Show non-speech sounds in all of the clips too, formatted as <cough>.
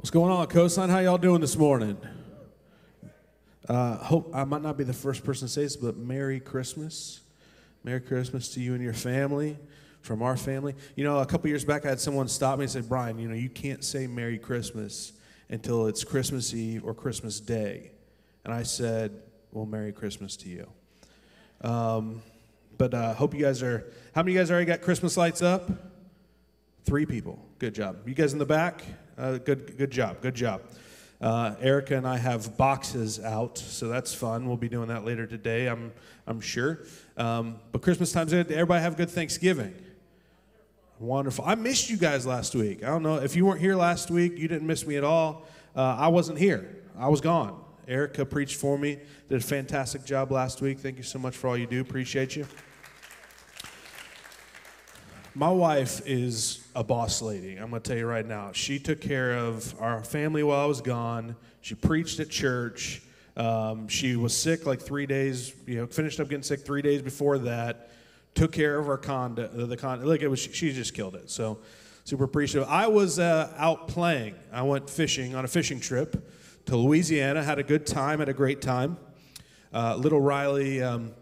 What's going on, Coastline? How y'all doing this morning? Uh, hope I might not be the first person to say this, but Merry Christmas. Merry Christmas to you and your family from our family. You know, a couple years back, I had someone stop me and say, Brian, you know, you can't say Merry Christmas until it's Christmas Eve or Christmas Day. And I said, well, Merry Christmas to you. Um, but uh, hope you guys are, how many of you guys already got Christmas lights up? Three people. Good job. You guys in the back? Uh, good, good job. Good job. Uh, Erica and I have boxes out, so that's fun. We'll be doing that later today, I'm, I'm sure. Um, but Christmas time's good. Everybody have a good Thanksgiving. Wonderful. I missed you guys last week. I don't know if you weren't here last week. You didn't miss me at all. Uh, I wasn't here. I was gone. Erica preached for me. Did a fantastic job last week. Thank you so much for all you do. Appreciate you. My wife is a boss lady. I'm going to tell you right now. She took care of our family while I was gone. She preached at church. Um, she was sick like three days, you know, finished up getting sick three days before that. Took care of our condo, the condo. Like it was, she just killed it. So, super appreciative. I was uh, out playing. I went fishing on a fishing trip to Louisiana. Had a good time. Had a great time. Uh, little Riley um,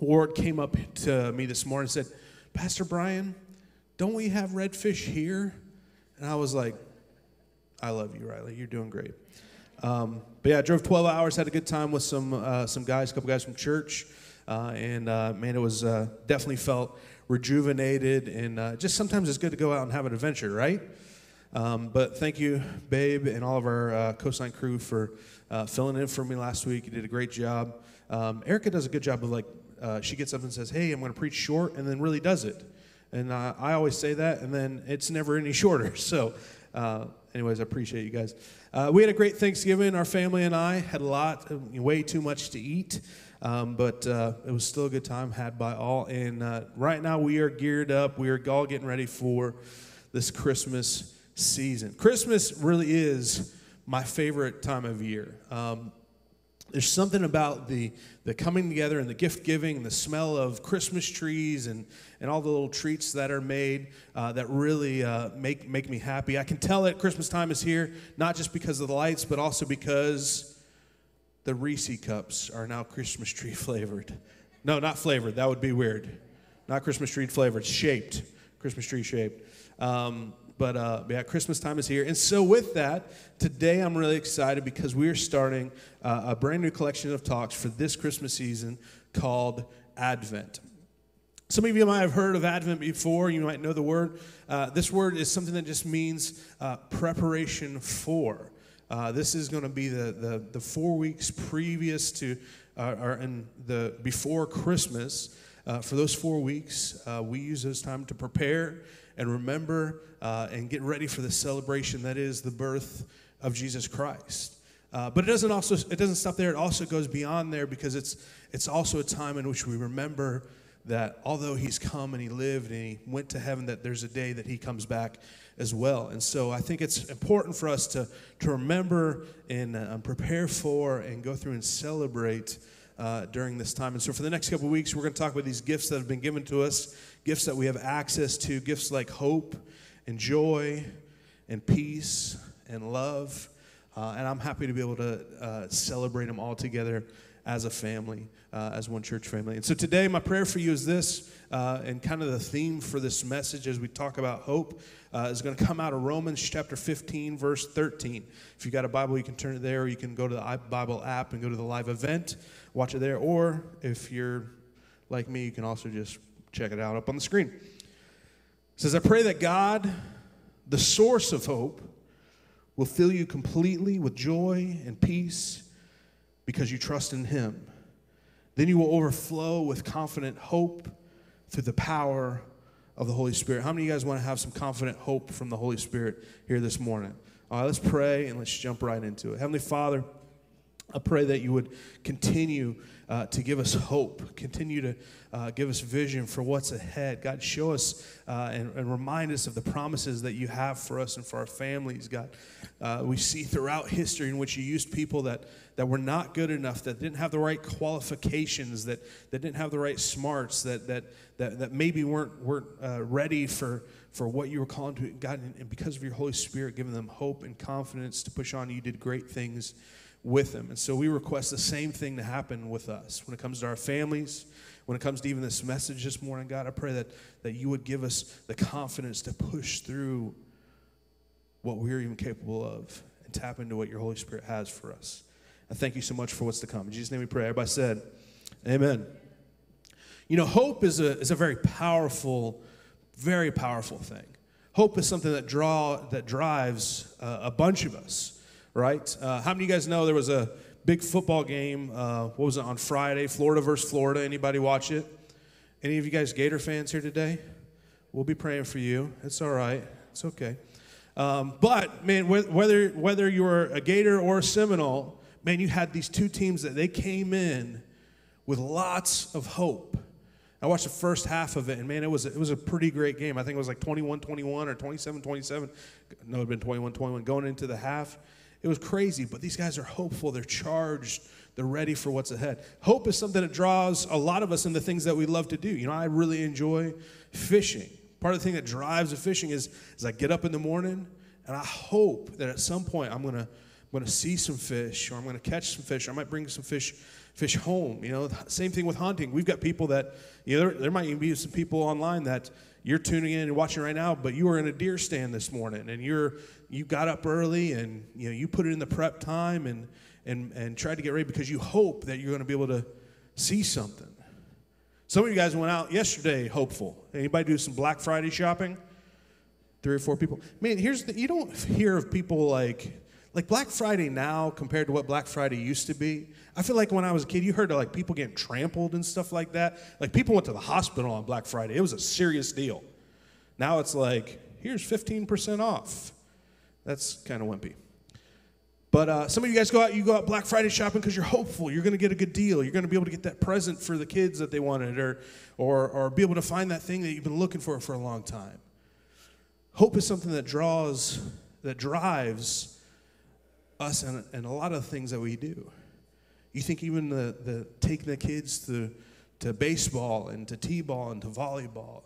Ward came up to me this morning and said, Pastor Brian, don't we have redfish here? And I was like, I love you, Riley. You're doing great. Um, but yeah, I drove 12 hours, had a good time with some uh, some guys, a couple guys from church, uh, and uh, man, it was uh, definitely felt rejuvenated, and uh, just sometimes it's good to go out and have an adventure, right? Um, but thank you, Babe, and all of our uh, coastline crew for filling in for me last week. You did a great job. Um, Erica does a good job of like uh, she gets up and says, Hey, I'm going to preach short, and then really does it. And uh, I always say that, and then it's never any shorter. <laughs> So, uh, anyways, I appreciate you guys. Uh, we had a great Thanksgiving. Our family and I had a lot, uh, way too much to eat, um, but uh, it was still a good time had by all. And right now, we are geared up. We are all getting ready for this Christmas season. Christmas really is my favorite time of year. Um, there's something about the, the coming together and the gift giving and the smell of Christmas trees and, and all the little treats that are made uh, that really uh, make, make me happy. I can tell that Christmas time is here, not just because of the lights, but also because the Reese cups are now Christmas tree <laughs> flavored. No, not flavored. That would be weird. Not Christmas tree flavored, shaped. Christmas tree shaped. Um, but uh, yeah, Christmas time is here. And so, with that, today I'm really excited because we're starting uh, a brand new collection of talks for this Christmas season called Advent. Some of you might have heard of Advent before, you might know the word. Uh, this word is something that just means uh, preparation for. Uh, this is going to be the, the, the, four weeks previous to, uh, or in the before Christmas. For those four weeks, we use those time to prepare and remember uh, and get ready for the celebration that is the birth of Jesus Christ. Uh, but it doesn't also it doesn't stop there. It also goes beyond there because it's it's also a time in which we remember that although he's come and he lived and he went to heaven, that there's a day that he comes back as well. And so I think it's important for us to to remember and uh, prepare for and go through and celebrate uh, during this time. And so, for the next couple weeks, we're going to talk about these gifts that have been given to us, gifts that we have access to, gifts like hope and joy and peace and love. Uh, and I'm happy to be able to uh, celebrate them all together as a family, uh, as one church family. And so today, my prayer for you is this, uh, and kind of the theme for this message as we talk about hope uh, is going to come out of Romans chapter 15, verse 13. If you got a Bible, you can turn it there, or you can go to the Bible app and go to the live event, watch it there. Or if you're like me, you can also just check it out up on the screen. It says, I pray that God, the source of hope, will fill you completely with joy and peace because you trust in Him. Then you will overflow with confident hope through the power of the Holy Spirit. How many of you guys want to have some confident hope from the Holy Spirit here this morning? All right, let's pray and let's jump right into it. Heavenly Father, I pray that you would continue uh, to give us hope, continue to uh, give us vision for what's ahead. God, show us uh, and, and, remind us of the promises that you have for us and for our families. God, uh, we see throughout history in which you used people that, that were not good enough, that didn't have the right qualifications, that, that didn't have the right smarts, that, that, that, that maybe weren't, weren't uh, ready for, for what you were calling to. God, and, and because of your Holy Spirit, giving them hope and confidence to push on, you did great things with them. And so we request the same thing to happen with us when it comes to our families, when it comes to even this message this morning. God, I pray that, that you would give us the confidence to push through what we're even capable of and tap into what your Holy Spirit has for us. I thank you so much for what's to come. In Jesus' name we pray. Everybody said, Amen. You know, hope is a, is a very powerful, very powerful thing. Hope is something that draw that drives uh, a bunch of us right? Uh, how many of you guys know there was a big football game? Uh, what was it on Friday? Florida versus Florida. Anybody watch it? Any of you guys Gator fans here today? We'll be praying for you. It's all right. It's okay. Um, but man, whether whether you were a Gator or a Seminole, man, you had these two teams that they came in with lots of hope. I watched the first half of it, and man, it was, it was a pretty great game. I think it was like 21 21 or 27 27. No, it had been 21 21 going into the half. It was crazy, but these guys are hopeful. They're charged. They're ready for what's ahead. Hope is something that draws a lot of us in the things that we love to do. You know, I really enjoy fishing. Part of the thing that drives the fishing is, is I get up in the morning and I hope that at some point I'm gonna, I'm gonna see some fish or I'm gonna catch some fish or I might bring some fish fish home. You know, same thing with hunting. We've got people that, you know, there, there might even be some people online that you're tuning in and watching right now, but you were in a deer stand this morning and you're you got up early and you know you put it in the prep time and and and tried to get ready because you hope that you're going to be able to see something. Some of you guys went out yesterday hopeful. Anybody do some Black Friday shopping? Three or four people. Man, here's the, you don't hear of people like like Black Friday now compared to what Black Friday used to be. I feel like when I was a kid, you heard of like people getting trampled and stuff like that. Like people went to the hospital on Black Friday. It was a serious deal. Now it's like, here's 15% off. That's kind of wimpy. But uh, some of you guys go out, you go out Black Friday shopping because you're hopeful. You're going to get a good deal. You're going to be able to get that present for the kids that they wanted or, or, or be able to find that thing that you've been looking for for a long time. Hope is something that draws, that drives us and, and a lot of things that we do. You think even the, the taking the kids to, to baseball and to t-ball and to volleyball,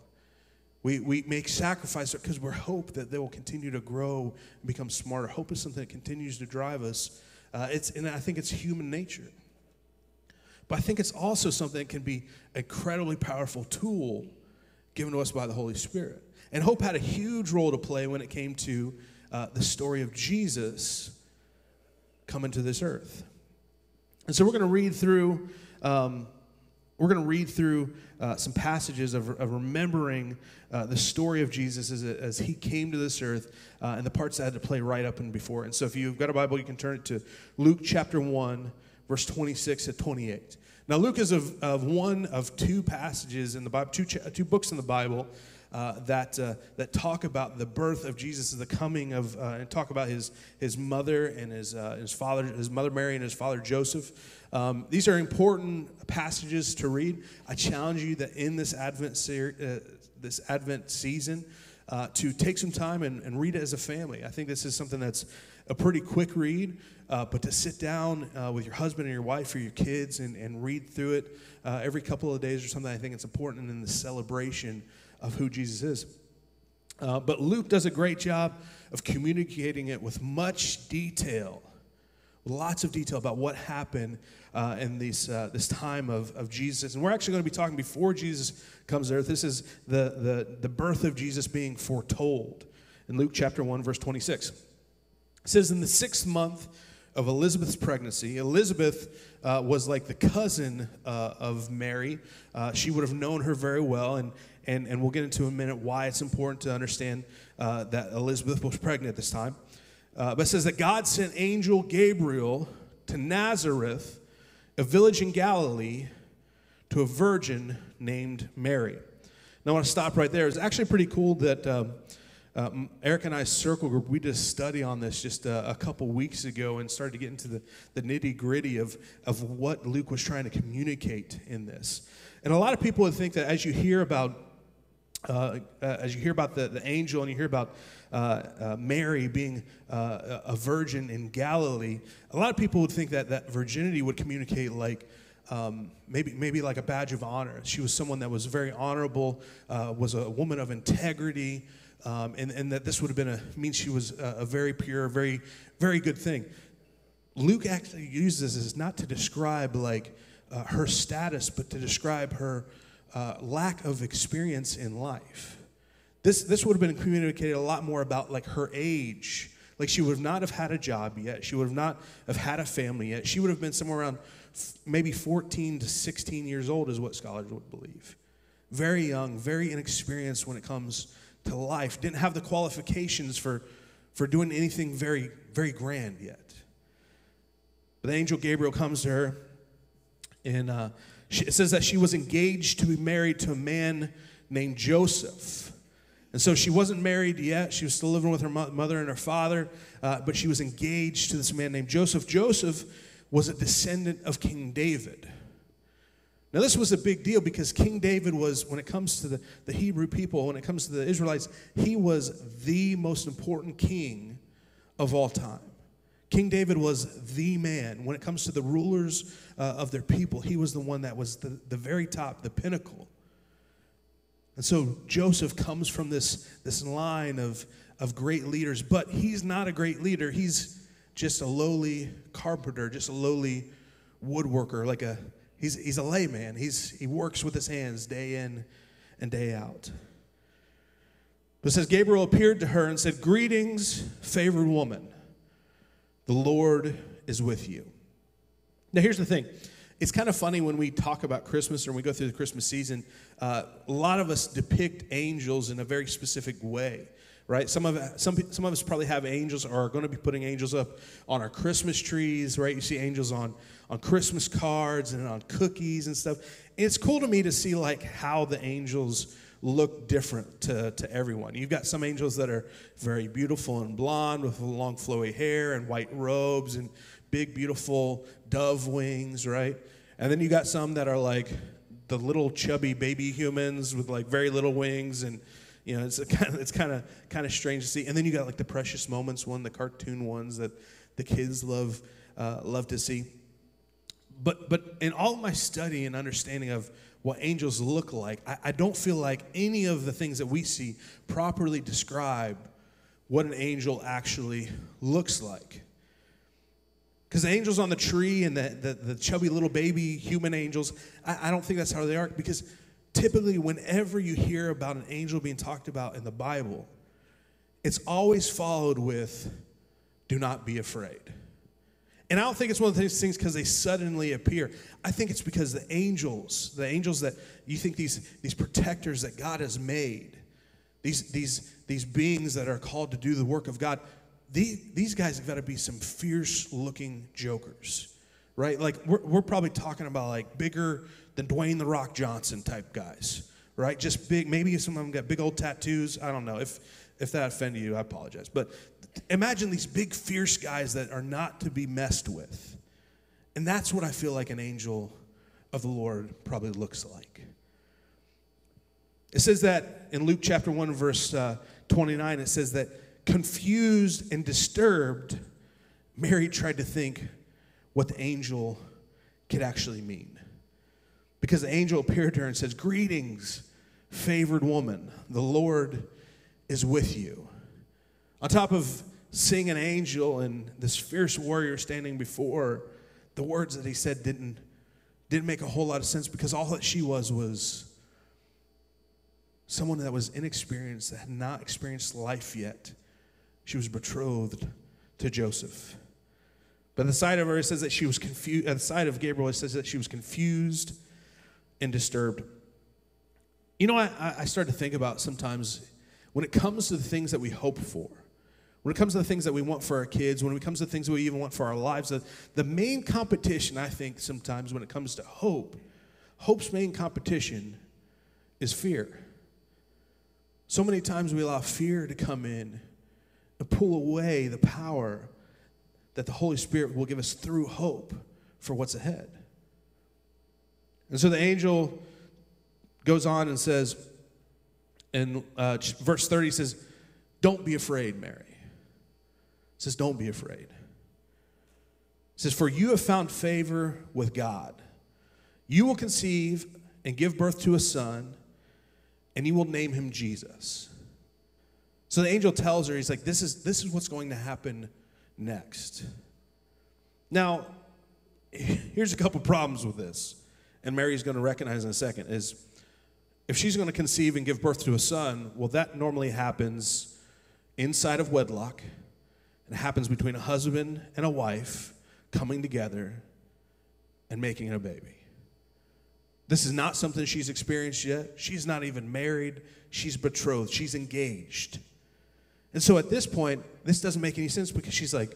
we, we make sacrifices because we're hope that they will continue to grow and become smarter. Hope is something that continues to drive us. Uh, it's, and I think it's human nature. But I think it's also something that can be an incredibly powerful tool given to us by the Holy Spirit. And hope had a huge role to play when it came to uh, the story of Jesus coming to this earth. And so we're going to read through. Um, we're going to read through uh, some passages of, of remembering uh, the story of Jesus as, as he came to this earth uh, and the parts that had to play right up and before. And so if you've got a Bible, you can turn it to Luke chapter 1, verse 26 to 28. Now, Luke is of, of one of two passages in the Bible, two, two books in the Bible uh, that, uh, that talk about the birth of Jesus, the coming of, uh, and talk about his, his mother and his, uh, his father, his mother Mary and his father Joseph. Um, these are important passages to read. I challenge you that in this Advent, ser- uh, this Advent season, uh, to take some time and, and, read it as a family. I think this is something that's a pretty quick read, uh, but to sit down uh, with your husband and your wife or your kids and, and read through it uh, every couple of days or something, I think it's important in the celebration of who Jesus is. Uh, but Luke does a great job of communicating it with much detail, lots of detail about what happened uh, in these, uh, this time of, of Jesus. And we're actually going to be talking before Jesus comes to earth. This is the, the, the birth of Jesus being foretold in Luke chapter 1, verse 26. It says, In the sixth month of Elizabeth's pregnancy, Elizabeth uh, was like the cousin uh, of Mary. Uh, she would have known her very well, and, and, and we'll get into in a minute why it's important to understand uh, that Elizabeth was pregnant at this time. Uh, but it says that God sent angel Gabriel to Nazareth, a village in Galilee, to a virgin named Mary. Now, I want to stop right there. It's actually pretty cool that um, um, Erica and I, circle group, we did a study on this just a, a couple weeks ago and started to get into the, the nitty gritty of, of what Luke was trying to communicate in this. And a lot of people would think that as you hear about uh, uh, as you hear about the, the angel and you hear about uh, uh Mary being uh, a virgin in Galilee, a lot of people would think that that virginity would communicate like um, maybe, maybe like a badge of honor. She was someone that was very honorable, uh, was a woman of integrity, um, and, and that this would have been a means she was a, a very pure, very, very good thing. Luke actually uses this not to describe like her status, but to describe her uh, lack of experience in life. This, this would have been communicated a lot more about like her age. Like she would have not have had a job yet. She would have not have had a family yet. She would have been somewhere around maybe 14 to 16 years old is what scholars would believe. Very young, very inexperienced when it comes to life. Didn't have the qualifications for, for doing anything very, very grand yet. But the angel Gabriel comes to her and uh, she, it says that she was engaged to be married to a man named Joseph. And so she wasn't married yet. She was still living with her mother and her father, uh, but she was engaged to this man named Joseph. Joseph was a descendant of King David. Now, this was a big deal because King David was, when it comes to the, the Hebrew people, when it comes to the Israelites, he was the most important king of all time. King David was the man. When it comes to the rulers uh, of their people, he was the one that was the, the very top, the pinnacle. And so Joseph comes from this, this line of, of great leaders, but he's not a great leader. He's just a lowly carpenter, just a lowly woodworker, like a he's he's a layman. He's he works with his hands day in and day out. But it says Gabriel appeared to her and said, Greetings, favored woman. The Lord is with you. Now, here's the thing it's kind of funny when we talk about Christmas or when we go through the Christmas season. Uh, a lot of us depict angels in a very specific way, right? Some of some some of us probably have angels or are going to be putting angels up on our Christmas trees, right? You see angels on on Christmas cards and on cookies and stuff. And it's cool to me to see like how the angels look different to, to everyone. You've got some angels that are very beautiful and blonde with long flowy hair and white robes and big beautiful dove wings, right? And then you got some that are like the little chubby baby humans with like very little wings and you know it's <laughs> kind of it's kind of kind of strange to see. And then you got like the precious moments one, the cartoon ones that the kids love uh, love to see. But but in all my study and understanding of what angels look like, I, I don't feel like any of the things that we see properly describe what an angel actually looks like. Because the angels on the tree and the, the, the, chubby little baby human angels, I, I don't think that's how they are. Because typically, whenever you hear about an angel being talked about in the Bible, it's always followed with, do not be afraid. And I don't think it's one of those things because they suddenly appear. I think it's because the angels, the angels that you think these, these protectors that God has made, these, these, these beings that are called to do the work of God, these, these guys have got to be some fierce looking jokers, right? Like we're, we're probably talking about like bigger than Dwayne the Rock Johnson type guys, right? Just big, maybe some of them got big old tattoos. I don't know. If, if that offended you, I apologize. But imagine these big, fierce guys that are not to be messed with. And that's what I feel like an angel of the Lord probably looks like. It says that in Luke chapter 1, verse uh, 29, it says that confused and disturbed, Mary tried to think what the angel could actually mean. Because the angel appeared to her and says, Greetings, favored woman, the Lord is with you. On top of seeing an angel and this fierce warrior standing before, the words that he said didn't, didn't make a whole lot of sense because all that she was was someone that was inexperienced, that had not experienced life yet. She was betrothed to Joseph. But the side of her, it uh, says that she was confused. At the side of Gabriel, it says that she was confused and disturbed. You know, I, I started to think about sometimes when it comes to the things that we hope for, when it comes to the things that we want for our kids, when it comes to the things that we even want for our lives, the, the main competition, I think, sometimes when it comes to hope, hope's main competition is fear. So many times we allow fear to come in and pull away the power that the Holy Spirit will give us through hope for what's ahead. And so the angel goes on and says, in uh, verse 30 says, Don't be afraid, Mary. It says, Don't be afraid. It says, For you have found favor with God. You will conceive and give birth to a son, and you will name him Jesus. So the angel tells her, He's like, This is, this is what's going to happen next. Now, <laughs> here's a couple problems with this, and Mary's going to recognize in a second is if she's going to conceive and give birth to a son, well, that normally happens inside of wedlock. It happens between a husband and a wife coming together and making a baby. This is not something she's experienced yet. She's not even married. She's betrothed. She's engaged. And so at this point, this doesn't make any sense because she's like,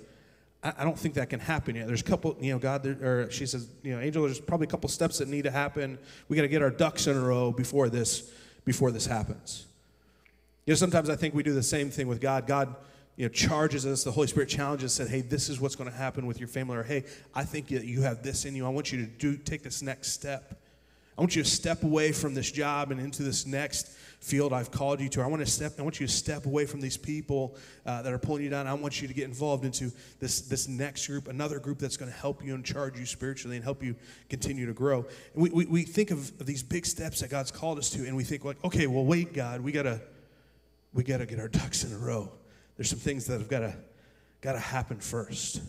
I, I don't think that can happen yet. There's a couple, you know, God, there, or she says, you know, Angel, there's probably a couple steps that need to happen. We got to get our ducks in a row before this, before this happens. You know, sometimes I think we do the same thing with God. God, you know, charges us, the Holy Spirit challenges said, hey, this is what's going to happen with your family, or hey, I think that you have this in you. I want you to do take this next step. I want you to step away from this job and into this next field I've called you to. I want to step. I want you to step away from these people uh, that are pulling you down. I want you to get involved into this this next group, another group that's going to help you and charge you spiritually and help you continue to grow. And we, we, we think of, of these big steps that God's called us to, and we think like, okay, well, wait, God, we gotta we gotta get our ducks in a row. There's some things that have got to got to happen first.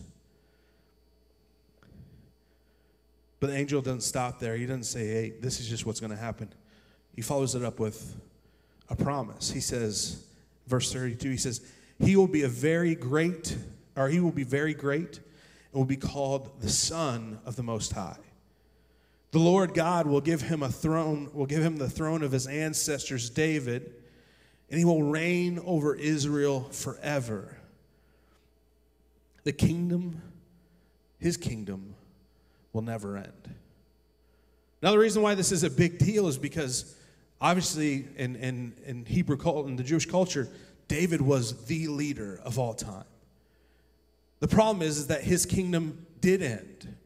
But the angel doesn't stop there. He doesn't say, hey, this is just what's going to happen. He follows it up with a promise. He says, verse 32, he says, He will be a very great, or he will be very great, and will be called the Son of the Most High. The Lord God will give him a throne, will give him the throne of his ancestors David, and he will reign over Israel forever. The kingdom, his kingdom, will never end. Now, the reason why this is a big deal is because obviously in, in, in Hebrew culture, in the Jewish culture, David was the leader of all time. The problem is, is that his kingdom did end.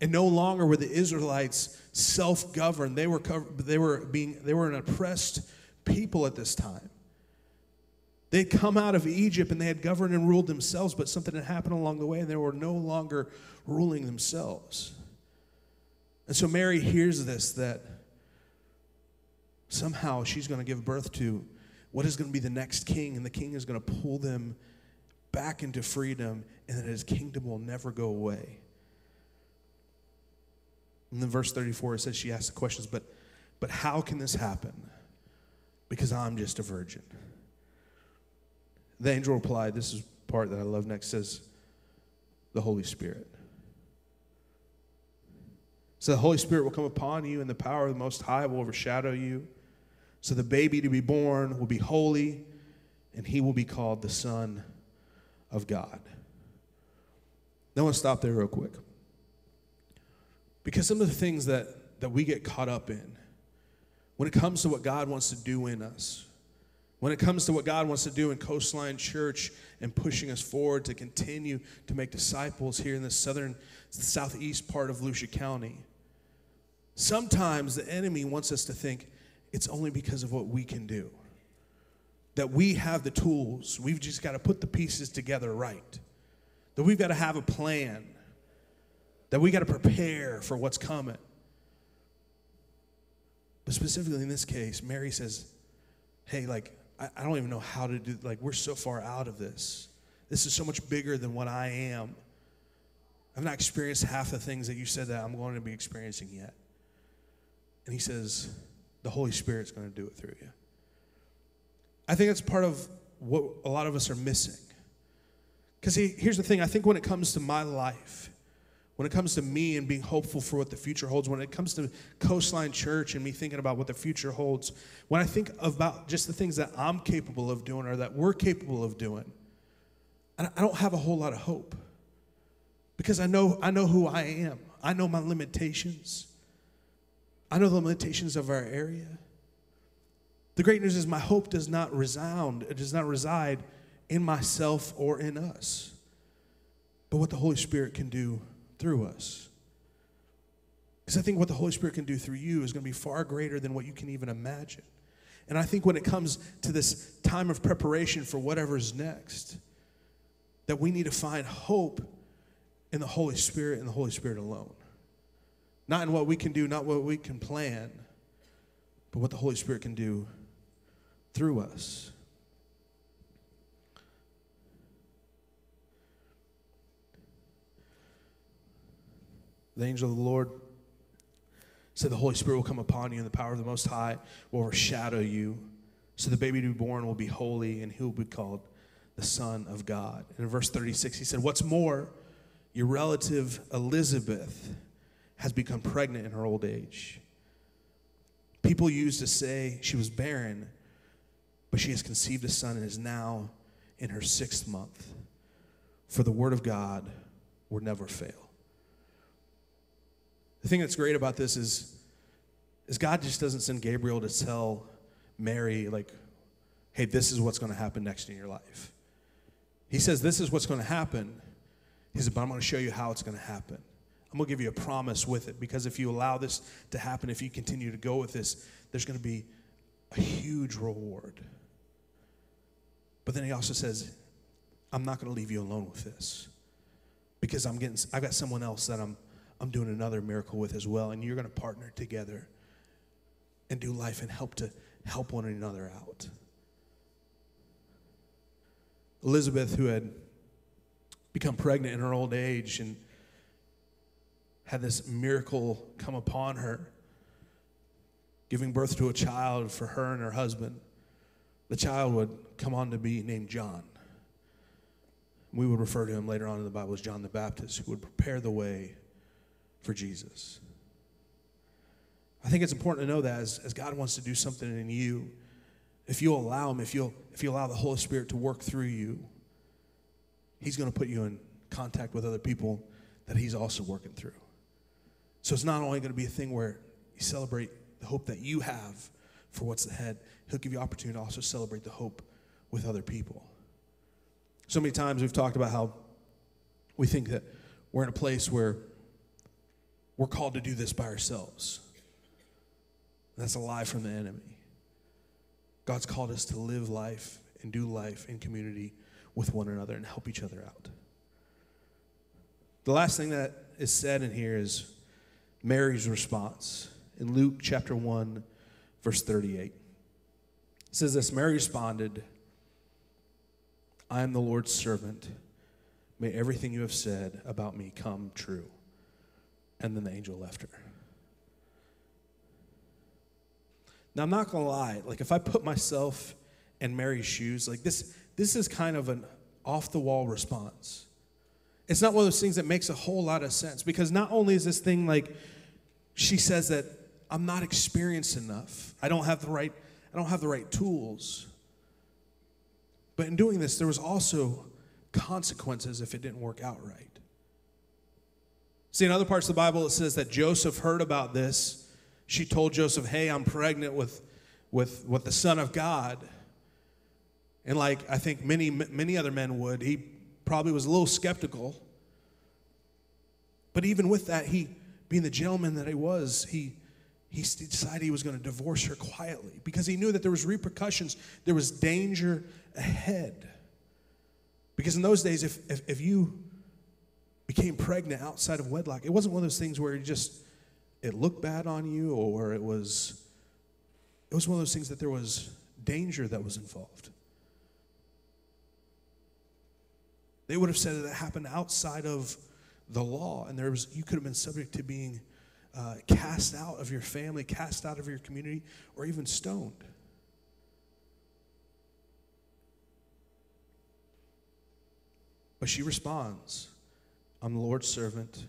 And no longer were the Israelites self-governed. They were, they were being they were an oppressed people at this time. They'd come out of Egypt and they had governed and ruled themselves, but something had happened along the way and they were no longer ruling themselves. And so Mary hears this that somehow she's going to give birth to what is going to be the next king, and the king is going to pull them back into freedom, and that his kingdom will never go away. And then verse 34 it says she asks the questions, but but how can this happen? Because I'm just a virgin. The angel replied, this is part that I love next, says, the Holy Spirit. So the Holy Spirit will come upon you, and the power of the Most High will overshadow you. So the baby to be born will be holy, and he will be called the Son of God. Now, I want to stop there real quick. Because some of the things that, that we get caught up in, when it comes to what God wants to do in us, when it comes to what God wants to do in Coastline Church and pushing us forward to continue to make disciples here in the southern, southeast part of Volusia County, sometimes the enemy wants us to think it's only because of what we can do. That we have the tools, we've just got to put the pieces together right. That we've got to have a plan, that we got to prepare for what's coming. But specifically in this case, Mary says, Hey, like, I, I don't even know how to do, like, we're so far out of this. This is so much bigger than what I am. I've not experienced half the things that you said that I'm going to be experiencing yet. And he says, the Holy Spirit's going to do it through you. I think that's part of what a lot of us are missing. Because here's the thing I think when it comes to my life, when it comes to me and being hopeful for what the future holds, when it comes to Coastline Church and me thinking about what the future holds, when I think about just the things that I'm capable of doing or that we're capable of doing, I don't have a whole lot of hope. Because I know, I know who I am, I know my limitations, I know the limitations of our area. The great news is my hope does not resound, it does not reside in myself or in us, but what the Holy Spirit can do through us. Because I think what the Holy Spirit can do through you is going to be far greater than what you can even imagine. And I think when it comes to this time of preparation for whatever's next, that we need to find hope in the Holy Spirit and the Holy Spirit alone. Not in what we can do, not what we can plan, but what the Holy Spirit can do through us. The angel of the Lord said, The Holy Spirit will come upon you, and the power of the Most High will overshadow you. So the baby to be born will be holy, and he will be called the Son of God. And in verse 36, he said, What's more, your relative Elizabeth has become pregnant in her old age. People used to say she was barren, but she has conceived a son and is now in her sixth month. For the word of God will never fail. The thing that's great about this is, is God just doesn't send Gabriel to tell Mary, like, hey, this is what's going to happen next in your life. He says, this is what's going to happen. He said, but I'm going to show you how it's going to happen. I'm to give you a promise with it because if you allow this to happen, if you continue to go with this, there's going to be a huge reward. But then he also says, I'm not going to leave you alone with this because I'm getting, I've got someone else that I'm, I'm doing another miracle with as well, and you're going to partner together and do life and help to help one another out. Elizabeth, who had become pregnant in her old age and had this miracle come upon her, giving birth to a child for her and her husband. The child would come on to be named John. We would refer to him later on in the Bible as John the Baptist, who would prepare the way for Jesus. I think it's important to know that as, as God wants to do something in you, if you'll allow Him, if you'll, if you allow the Holy Spirit to work through you, He's going to put you in contact with other people that He's also working through. So it's not only going to be a thing where you celebrate the hope that you have for what's ahead, He'll give you opportunity to also celebrate the hope with other people. So many times we've talked about how we think that we're in a place where we're called to do this by ourselves. That's a lie from the enemy. God's called us to live life and do life in community with one another and help each other out. The last thing that is said in here is Mary's response in Luke chapter 1, verse 38. It says this Mary responded, I am the Lord's servant. May everything you have said about me come true. And then the angel left her. Now, I'm not going to lie. Like, if I put myself in Mary's shoes, like this, this is kind of an off the wall response. It's not one of those things that makes a whole lot of sense because not only is this thing like she says that I'm not experienced enough, I don't have the right, I don't have the right tools. But in doing this, there was also consequences if it didn't work out right. See, in other parts of the Bible, it says that Joseph heard about this. She told Joseph, Hey, I'm pregnant with, with, with the Son of God. And like I think many, many other men would, he probably was a little skeptical. But even with that, he, being the gentleman that he was, he, he decided he was going to divorce her quietly because he knew that there was repercussions, there was danger ahead. Because in those days, if, if, if you became pregnant outside of wedlock, it wasn't one of those things where it just it looked bad on you or it was it was one of those things that there was danger that was involved. They would have said that it happened outside of the law, and there was you could have been subject to being uh, cast out of your family, cast out of your community, or even stoned. But she responds, I'm the Lord's servant.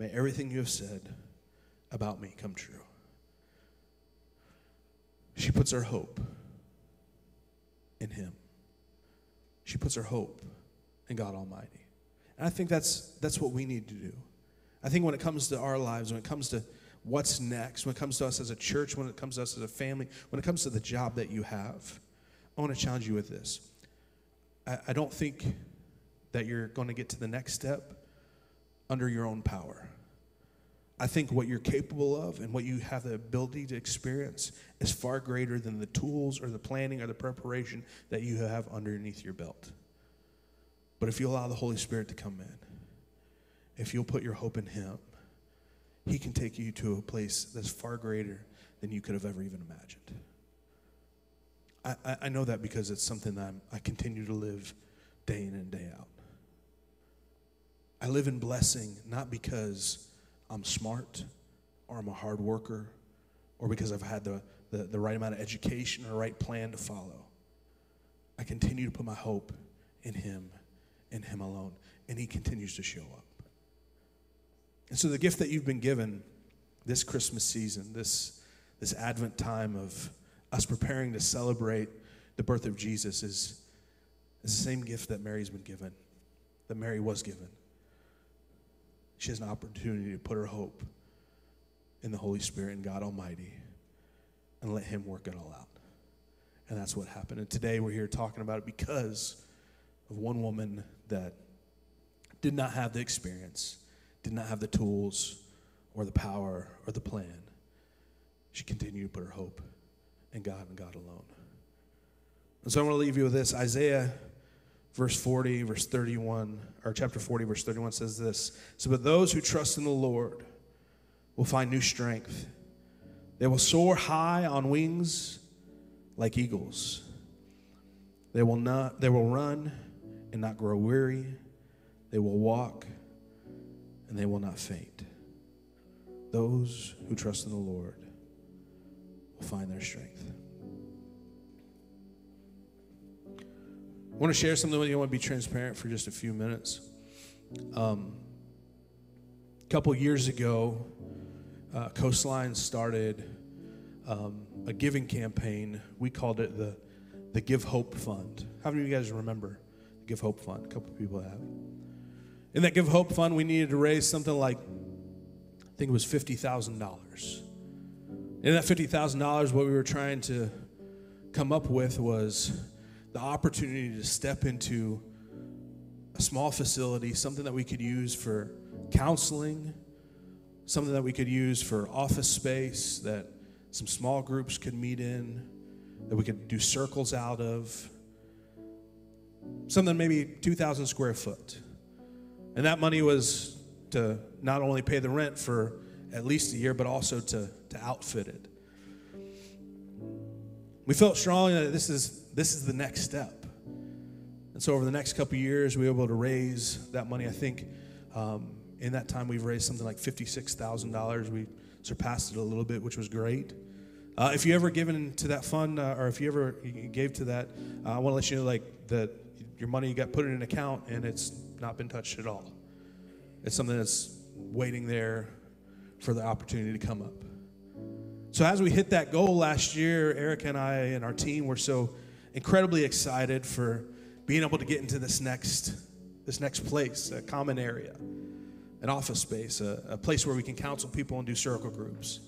May everything you have said about me come true. She puts her hope in Him. She puts her hope in God Almighty. And I think that's, that's what we need to do. I think when it comes to our lives, when it comes to what's next, when it comes to us as a church, when it comes to us as a family, when it comes to the job that you have, I want to challenge you with this. I, I don't think that you're going to get to the next step under your own power. I think what you're capable of and what you have the ability to experience is far greater than the tools or the planning or the preparation that you have underneath your belt. But if you allow the Holy Spirit to come in, if you'll put your hope in Him, He can take you to a place that's far greater than you could have ever even imagined. I, I know that because it's something that I'm, I continue to live day in and day out. I live in blessing not because I'm smart or I'm a hard worker or because I've had the, the, the right amount of education or the right plan to follow. I continue to put my hope in Him, in Him alone, and He continues to show up. And so, the gift that you've been given this Christmas season, this, this Advent time of us preparing to celebrate the birth of Jesus, is, is the same gift that Mary's been given, that Mary was given. She has an opportunity to put her hope in the Holy Spirit and God Almighty and let Him work it all out. And that's what happened. And today we're here talking about it because of one woman that did not have the experience, did not have the tools or the power or the plan. She continued to put her hope in God and God alone. And so I want to leave you with this Isaiah verse 40, verse 31, or chapter 40, verse 31 says this So, but those who trust in the Lord will find new strength. They will soar high on wings like eagles. They will not they will run and not grow weary. They will walk and they will not faint. Those who trust in the Lord will find their strength. I want to share something with you. I want to be transparent for just a few minutes. Um, a couple years ago, uh, Coastline started um, a giving campaign. We called it the, the Give Hope Fund. How many of you guys remember Give Hope Fund? A couple people have. In that Give Hope Fund, we needed to raise something like, I think it was $50,000. In that $50,000, what we were trying to come up with was the opportunity to step into a small facility, something that we could use for counseling, something that we could use for office space that some small groups could meet in, that we could do circles out of, something maybe 2,000 square foot. And that money was to not only pay the rent for at least a year, but also to, to outfit it. We felt strongly that this is this is the next step. And so over the next couple years, we were able to raise that money. I think um, in that time we've raised something like $56,000. We surpassed it a little bit, which was great. Uh, if you ever given to that fund, uh, or if you ever gave to that, uh, I want to let you know like that your money got put in an account and it's not been touched at all. It's something that's waiting there for the opportunity to come up. So as we hit that goal last year, Erica and I and our team were so incredibly excited for being able to get into this next this next place, a common area, an office space, a, a place where we can counsel people and do circle groups.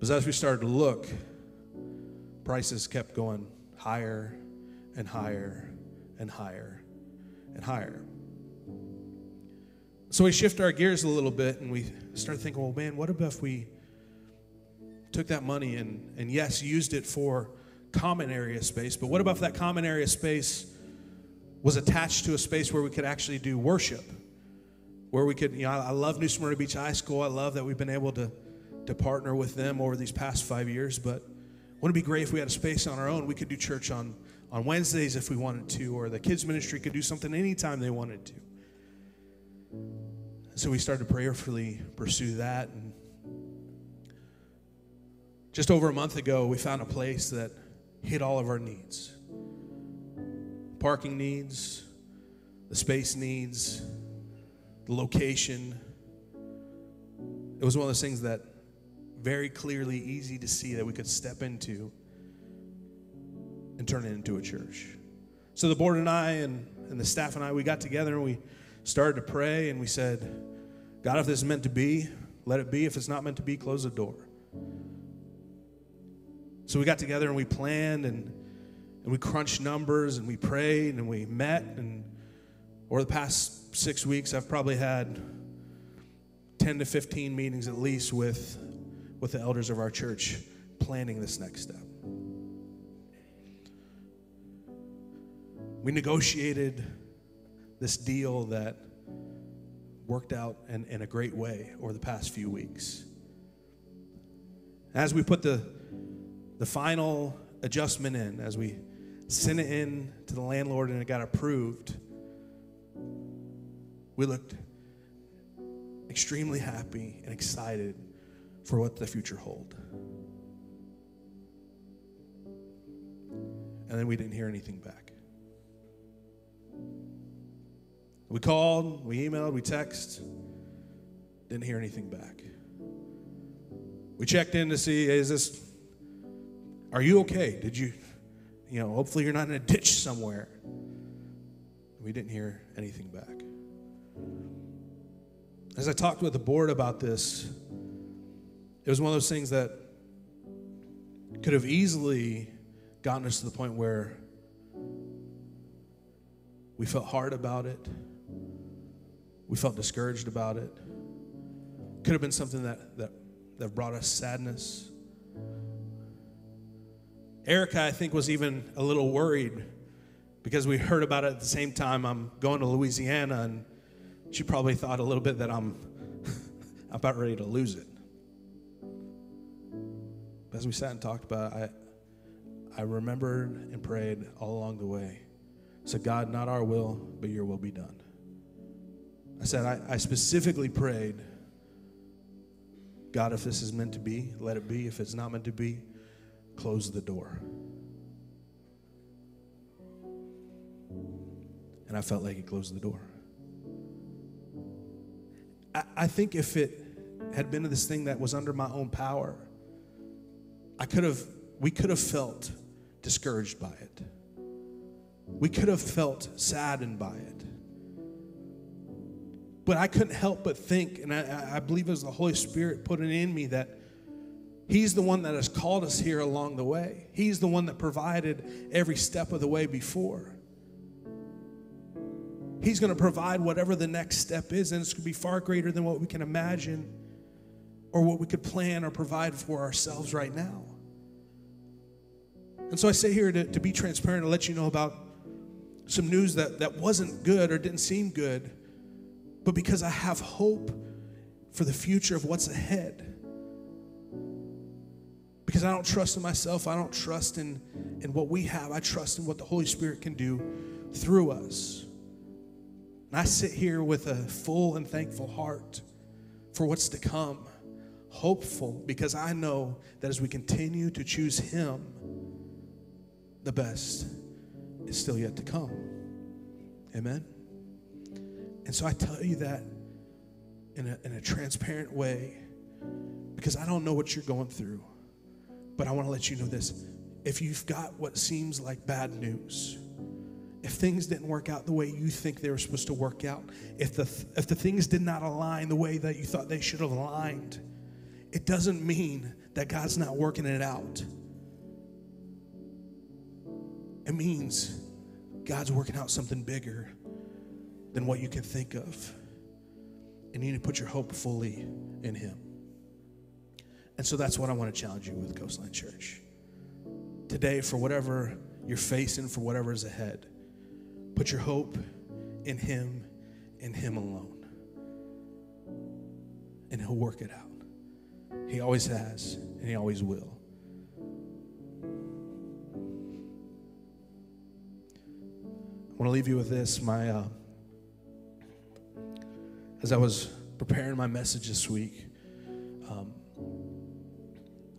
But as we started to look, prices kept going higher and higher and higher and higher. So we shift our gears a little bit and we start thinking, well, man, what if we took that money and, and yes, used it for common area space, but what about if that common area space was attached to a space where we could actually do worship? Where we could, you know, I love New Smyrna Beach High School. I love that we've been able to, to partner with them over these past five years, but wouldn't it be great if we had a space on our own? We could do church on, on Wednesdays if we wanted to, or the kids' ministry could do something anytime they wanted to. So we started to prayerfully pursue that. And just over a month ago, we found a place that hit all of our needs parking needs, the space needs, the location. It was one of those things that very clearly easy to see that we could step into and turn it into a church. So the board and I and, and the staff and I, we got together and we started to pray and we said, God, if this is meant to be, Let it be. If it's not meant to be, close the door. So we got together and we planned and, and we crunched numbers and we prayed and we met. And over the past six weeks, I've probably had 10 to 15 meetings at least with, with the elders of our church planning this next step. We negotiated this deal that worked out in, in a great way over the past few weeks. As we put the, the final adjustment in, as we sent it in to the landlord and it got approved, we looked extremely happy and excited for what the future hold. And then we didn't hear anything back. We called, we emailed, we texted, didn't hear anything back. We checked in to see, is this, are you okay? Did you, you know, hopefully you're not in a ditch somewhere. We didn't hear anything back. As I talked with the board about this, it was one of those things that could have easily gotten us to the point where we felt hard about it. We felt discouraged about it. Could have been something that, that, that brought us sadness. Erica, I think, was even a little worried because we heard about it at the same time. I'm going to Louisiana, and she probably thought a little bit that I'm <laughs> about ready to lose it. But as we sat and talked about it, I, I remembered and prayed all along the way. Said, God, not our will, but your will be done. I said, I, I specifically prayed, God, if this is meant to be, let it be. If it's not meant to be, close the door. And I felt like it closed the door. I, I think if it had been this thing that was under my own power, I could have, we could have felt discouraged by it. We could have felt saddened by it. But I couldn't help but think, and I, I believe it was the Holy Spirit put it in me that He's the one that has called us here along the way. He's the one that provided every step of the way before. He's going to provide whatever the next step is, and it's going to be far greater than what we can imagine or what we could plan or provide for ourselves right now. And so I say here to, to be transparent and let you know about some news that, that wasn't good or didn't seem good, but because I have hope for the future of what's ahead. Because I don't trust in myself, I don't trust in, in what we have, I trust in what the Holy Spirit can do through us. And I sit here with a full and thankful heart for what's to come, hopeful because I know that as we continue to choose Him, the best is still yet to come. Amen. And so I tell you that in a, in a transparent way because I don't know what you're going through. But I want to let you know this. If you've got what seems like bad news, if things didn't work out the way you think they were supposed to work out, if the, if the things did not align the way that you thought they should have aligned, it doesn't mean that God's not working it out. It means God's working out something bigger than what you can think of. And you need to put your hope fully in Him. And so that's what I want to challenge you with Coastline Church. Today, for whatever you're facing, for whatever is ahead, put your hope in Him, in Him alone. And He'll work it out. He always has, and He always will. I want to leave you with this. My, uh, as I was preparing my message this week, um,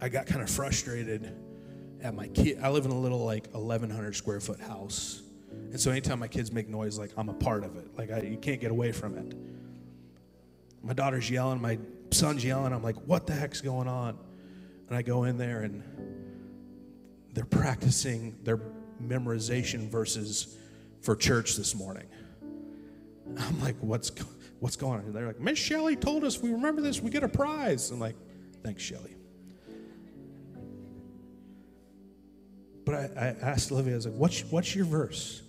I got kind of frustrated at my kid. I live in a little like 1,100 square foot house, and so anytime my kids make noise, like I'm a part of it. Like I, you can't get away from it. My daughter's yelling, my son's yelling. I'm like, what the heck's going on? And I go in there, and they're practicing their memorization verses for church this morning. I'm like, what's what's going on? And they're like, Miss Shelley told us we remember this, we get a prize. I'm like, thanks, Shelley. But I, I asked Olivia, I was like, what's, what's your verse?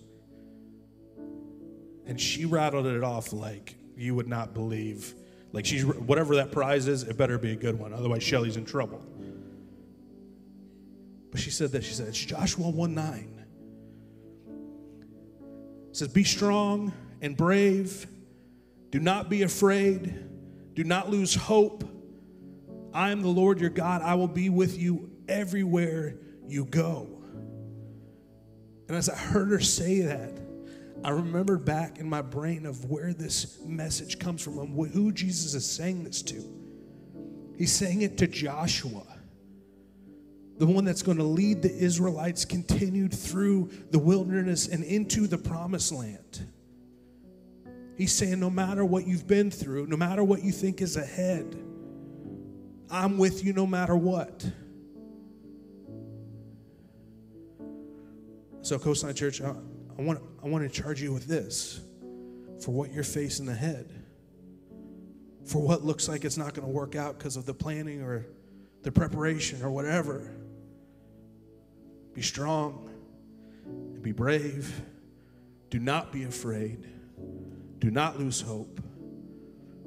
And she rattled it off like you would not believe. Like she's whatever that prize is, it better be a good one. Otherwise, Shelly's in trouble. But she said that she said it's Joshua 1 9. It says, Be strong and brave. Do not be afraid. Do not lose hope. I am the Lord your God. I will be with you everywhere you go. And as I heard her say that, I remembered back in my brain of where this message comes from and who Jesus is saying this to. He's saying it to Joshua, the one that's going to lead the Israelites continued through the wilderness and into the promised land. He's saying, no matter what you've been through, no matter what you think is ahead, I'm with you no matter what. So, Coastline Church, I, I, want, I want to charge you with this for what you're facing ahead, for what looks like it's not going to work out because of the planning or the preparation or whatever. Be strong and be brave. Do not be afraid. Do not lose hope.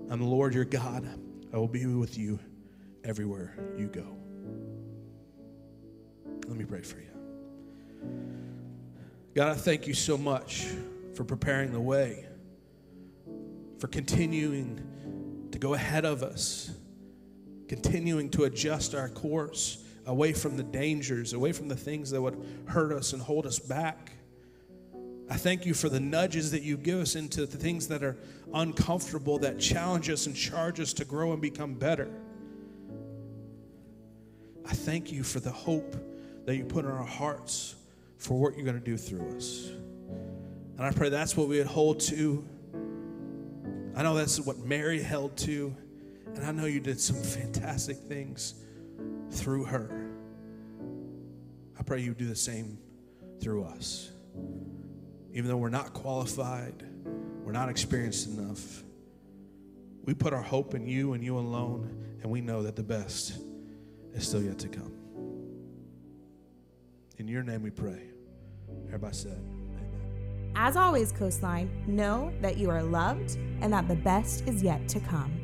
I'm the Lord your God. I will be with you everywhere you go. Let me pray for you. God, I thank you so much for preparing the way, for continuing to go ahead of us, continuing to adjust our course away from the dangers, away from the things that would hurt us and hold us back. I thank you for the nudges that you give us into the things that are uncomfortable, that challenge us and charge us to grow and become better. I thank you for the hope that you put in our hearts for what you're going to do through us. And I pray that's what we would hold to. I know that's what Mary held to. And I know you did some fantastic things through her. I pray you do the same through us. Even though we're not qualified, we're not experienced enough, we put our hope in you and you alone, and we know that the best is still yet to come. In your name we pray. Everybody said, Amen. As always, Coastline, know that you are loved and that the best is yet to come.